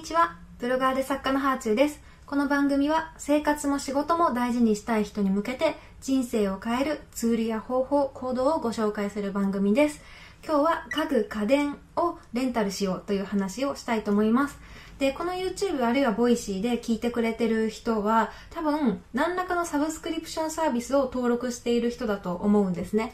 にちは。ブロガーで作家のハーチューです。この番組は生活も仕事も大事にしたい人に向けて人生を変えるツールや方法、行動をご紹介する番組です。今日は家具、家電をレンタルしようという話をしたいと思います。で、この YouTube あるいは voicy で聞いてくれてる人は多分何らかのサブスクリプションサービスを登録している人だと思うんですね。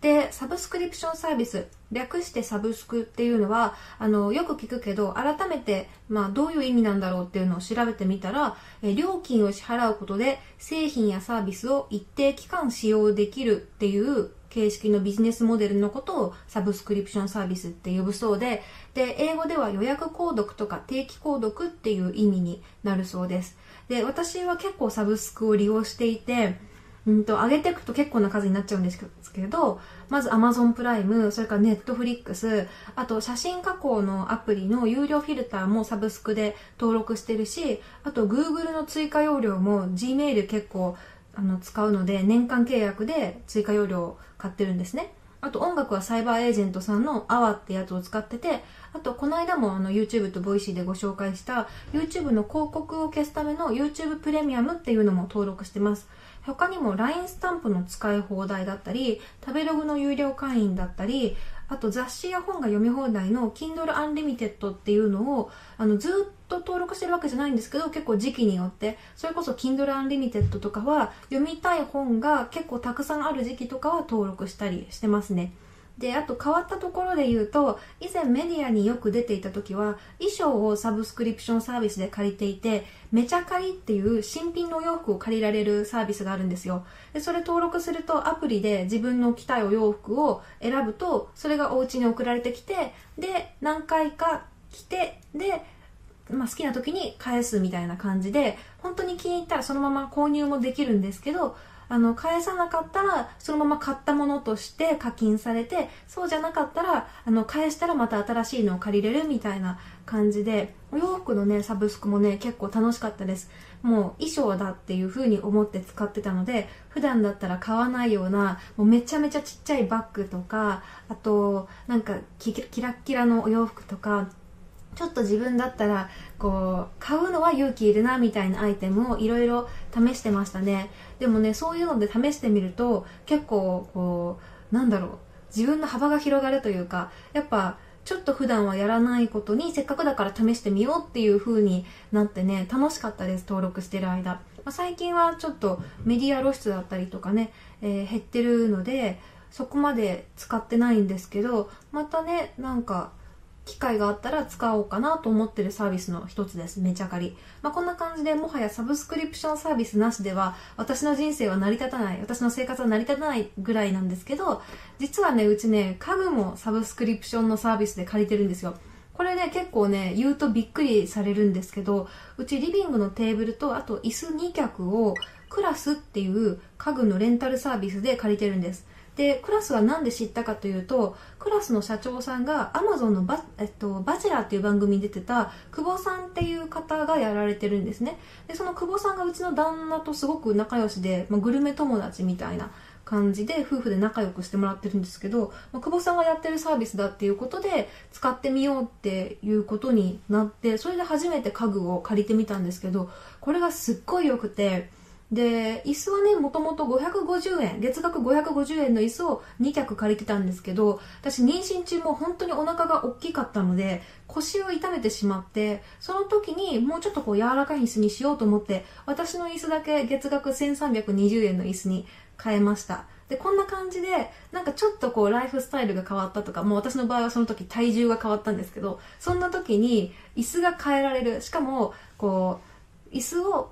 で、サブスクリプションサービス、略してサブスクっていうのは、あの、よく聞くけど、改めて、まあ、どういう意味なんだろうっていうのを調べてみたら、え料金を支払うことで、製品やサービスを一定期間使用できるっていう形式のビジネスモデルのことをサブスクリプションサービスって呼ぶそうで、で、英語では予約購読とか定期購読っていう意味になるそうです。で、私は結構サブスクを利用していて、うんと、上げていくと結構な数になっちゃうんですけど、まず Amazon プライム、それから Netflix、あと写真加工のアプリの有料フィルターもサブスクで登録してるし、あと Google の追加容量も Gmail 結構あの使うので、年間契約で追加容量を買ってるんですね。あと音楽はサイバーエージェントさんの AWA ってやつを使ってて、あとこの間もあの YouTube と voicy でご紹介した YouTube の広告を消すための YouTube プレミアムっていうのも登録してます。他にも LINE スタンプの使い放題だったり、食べログの有料会員だったり、あと雑誌や本が読み放題の Kindle Unlimited っていうのをあのずっと登録してるわけじゃないんですけど結構時期によってそれこそ Kindle Unlimited とかは読みたい本が結構たくさんある時期とかは登録したりしてますね。で、あと変わったところで言うと、以前メディアによく出ていた時は、衣装をサブスクリプションサービスで借りていて、めちゃ借りっていう新品のお洋服を借りられるサービスがあるんですよ。で、それ登録するとアプリで自分の着たいお洋服を選ぶと、それがお家に送られてきて、で、何回か着て、で、まあ、好きな時に返すみたいな感じで、本当に気に入ったらそのまま購入もできるんですけど、あの、返さなかったら、そのまま買ったものとして課金されて、そうじゃなかったら、あの、返したらまた新しいのを借りれるみたいな感じで、お洋服のね、サブスクもね、結構楽しかったです。もう衣装だっていう風に思って使ってたので、普段だったら買わないような、もうめちゃめちゃちっちゃいバッグとか、あと、なんかキラッキラのお洋服とか、ちょっと自分だったらこう買うのは勇気いるなみたいなアイテムをいろいろ試してましたね。でもねそういうので試してみると結構こうなんだろう自分の幅が広がるというかやっぱちょっと普段はやらないことにせっかくだから試してみようっていう風になってね楽しかったです登録してる間、まあ、最近はちょっとメディア露出だったりとかね、えー、減ってるのでそこまで使ってないんですけどまたねなんか機会があったら使おうかなと思ってるサービスの一つです。めちゃかり。まあ、こんな感じでもはやサブスクリプションサービスなしでは私の人生は成り立たない、私の生活は成り立たないぐらいなんですけど、実はね、うちね、家具もサブスクリプションのサービスで借りてるんですよ。これね、結構ね、言うとびっくりされるんですけど、うちリビングのテーブルと、あと椅子2脚をクラスっていう家具のレンタルサービスで借りてるんです。でクラスは何で知ったかというとクラスの社長さんがアマゾンのバ,、えっと、バチェラーっていう番組に出てた久保さんっていう方がやられてるんですね。でその久保さんがうちの旦那とすごく仲良しで、まあ、グルメ友達みたいな感じで夫婦で仲良くしてもらってるんですけど、まあ、久保さんがやってるサービスだっていうことで使ってみようっていうことになってそれで初めて家具を借りてみたんですけどこれがすっごい良くてで、椅子はね、もともと550円、月額550円の椅子を2脚借りてたんですけど、私妊娠中も本当にお腹が大きかったので、腰を痛めてしまって、その時にもうちょっとこう柔らかい椅子にしようと思って、私の椅子だけ月額1320円の椅子に変えました。で、こんな感じで、なんかちょっとこうライフスタイルが変わったとか、もう私の場合はその時体重が変わったんですけど、そんな時に椅子が変えられる。しかも、こう、椅子を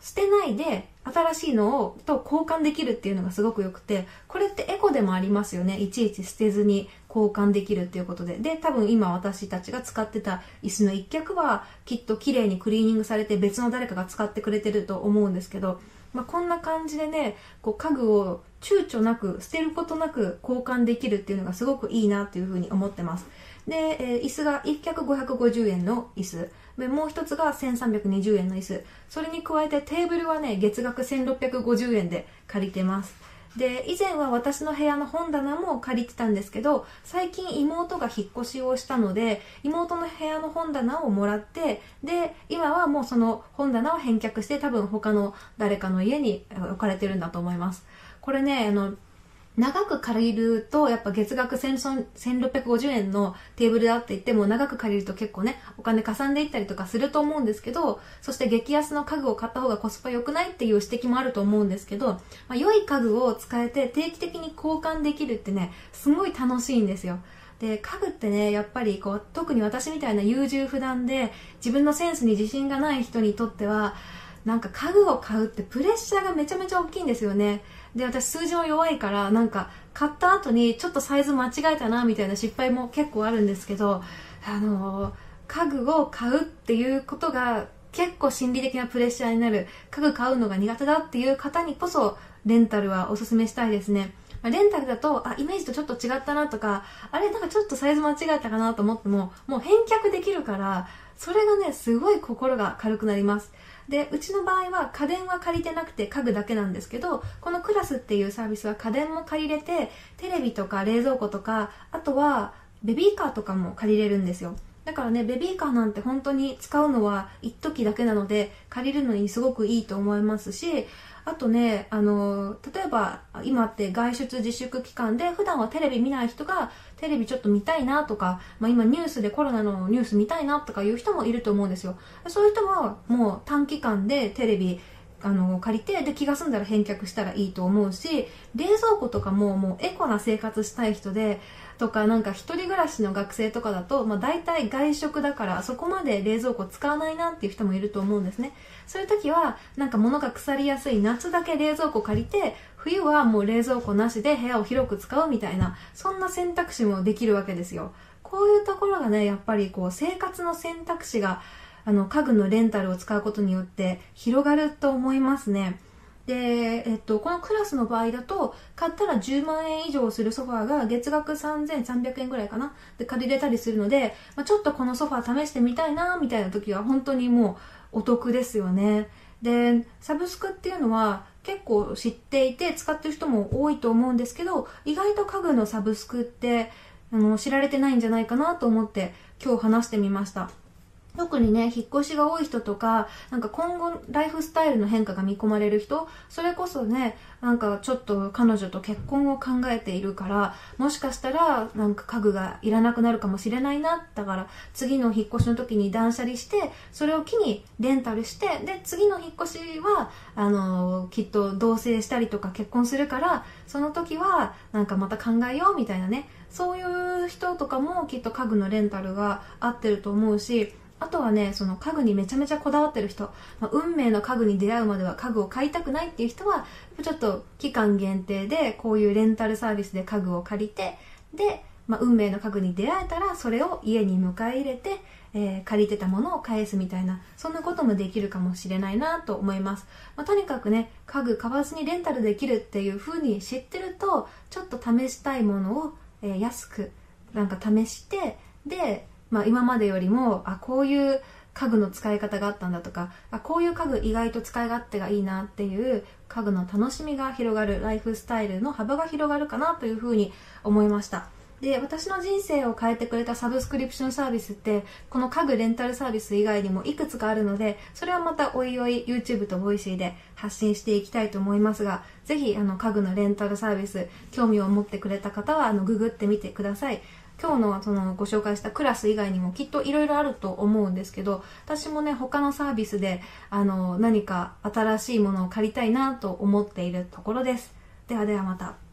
捨てないで新しいのをと交換できるっていうのがすごく良くてこれってエコでもありますよね。いちいち捨てずに交換できるっていうことで。で多分今私たちが使ってた椅子の一脚はきっと綺麗にクリーニングされて別の誰かが使ってくれてると思うんですけど、まあ、こんな感じでねこう家具を躊躇なく捨てることなく交換できるっていうのがすごくいいなっていうふうに思ってます。で、えー、椅子が1脚550円の椅子。でもう一つが1320円の椅子。それに加えてテーブルはね月額1650円で借りてます。で以前は私の部屋の本棚も借りてたんですけど最近妹が引っ越しをしたので妹の部屋の本棚をもらってで今はもうその本棚を返却して多分他の誰かの家に置かれてるんだと思います。これねあの長く借りると、やっぱ月額1650円のテーブルだって言っても、長く借りると結構ね、お金かさんでいったりとかすると思うんですけど、そして激安の家具を買った方がコスパ良くないっていう指摘もあると思うんですけど、まあ、良い家具を使えて定期的に交換できるってね、すごい楽しいんですよ。で、家具ってね、やっぱりこう、特に私みたいな優柔不断で、自分のセンスに自信がない人にとっては、なんか家具を買うってプレッシャーがめちゃめちゃ大きいんですよね。で、私数字も弱いから、なんか買った後にちょっとサイズ間違えたなみたいな失敗も結構あるんですけど、あの、家具を買うっていうことが結構心理的なプレッシャーになる家具買うのが苦手だっていう方にこそレンタルはおすすめしたいですね。レンタルだと、あ、イメージとちょっと違ったなとか、あれなんかちょっとサイズ間違えたかなと思っても、もう返却できるから、それがね、すごい心が軽くなります。で、うちの場合は家電は借りてなくて家具だけなんですけど、このクラスっていうサービスは家電も借りれて、テレビとか冷蔵庫とか、あとはベビーカーとかも借りれるんですよ。だからね、ベビーカーなんて本当に使うのは一時だけなので、借りるのにすごくいいと思いますし、あとね、あの、例えば今って外出自粛期間で普段はテレビ見ない人がテレビちょっと見たいなとか、まあ今ニュースでコロナのニュース見たいなとかいう人もいると思うんですよ。そういう人はもう短期間でテレビあの、借りて、で、気が済んだら返却したらいいと思うし、冷蔵庫とかももうエコな生活したい人で、とかなんか一人暮らしの学生とかだと、まあ大体外食だからそこまで冷蔵庫使わないなっていう人もいると思うんですね。そういう時は、なんか物が腐りやすい夏だけ冷蔵庫借りて、冬はもう冷蔵庫なしで部屋を広く使うみたいな、そんな選択肢もできるわけですよ。こういうところがね、やっぱりこう生活の選択肢があの、家具のレンタルを使うことによって広がると思いますね。で、えっと、このクラスの場合だと、買ったら10万円以上するソファーが月額3300円ぐらいかなで借りれたりするので、まあ、ちょっとこのソファー試してみたいな、みたいな時は本当にもうお得ですよね。で、サブスクっていうのは結構知っていて使ってる人も多いと思うんですけど、意外と家具のサブスクってあの知られてないんじゃないかなと思って今日話してみました。特にね、引っ越しが多い人とか、なんか今後ライフスタイルの変化が見込まれる人、それこそね、なんかちょっと彼女と結婚を考えているから、もしかしたらなんか家具がいらなくなるかもしれないな。だから次の引っ越しの時に断捨離して、それを機にレンタルして、で、次の引っ越しは、あの、きっと同棲したりとか結婚するから、その時はなんかまた考えようみたいなね、そういう人とかもきっと家具のレンタルが合ってると思うし、あとはね、その家具にめちゃめちゃこだわってる人、まあ、運命の家具に出会うまでは家具を買いたくないっていう人は、ちょっと期間限定でこういうレンタルサービスで家具を借りて、で、まあ、運命の家具に出会えたらそれを家に迎え入れて、えー、借りてたものを返すみたいな、そんなこともできるかもしれないなと思います。まあ、とにかくね、家具買わずにレンタルできるっていう風に知ってると、ちょっと試したいものを、えー、安くなんか試して、で、まあ、今までよりもあこういう家具の使い方があったんだとかあこういう家具意外と使い勝手がいいなっていう家具の楽しみが広がるライフスタイルの幅が広がるかなというふうに思いました。で私の人生を変えてくれたサブスクリプションサービスってこの家具レンタルサービス以外にもいくつかあるのでそれはまたおいおい YouTube と voicy で発信していきたいと思いますがぜひあの家具のレンタルサービス興味を持ってくれた方はあのググってみてください。今日のそのご紹介したクラス以外にもきっといろいろあると思うんですけど私もね他のサービスであの何か新しいものを借りたいなと思っているところです。ではではまた。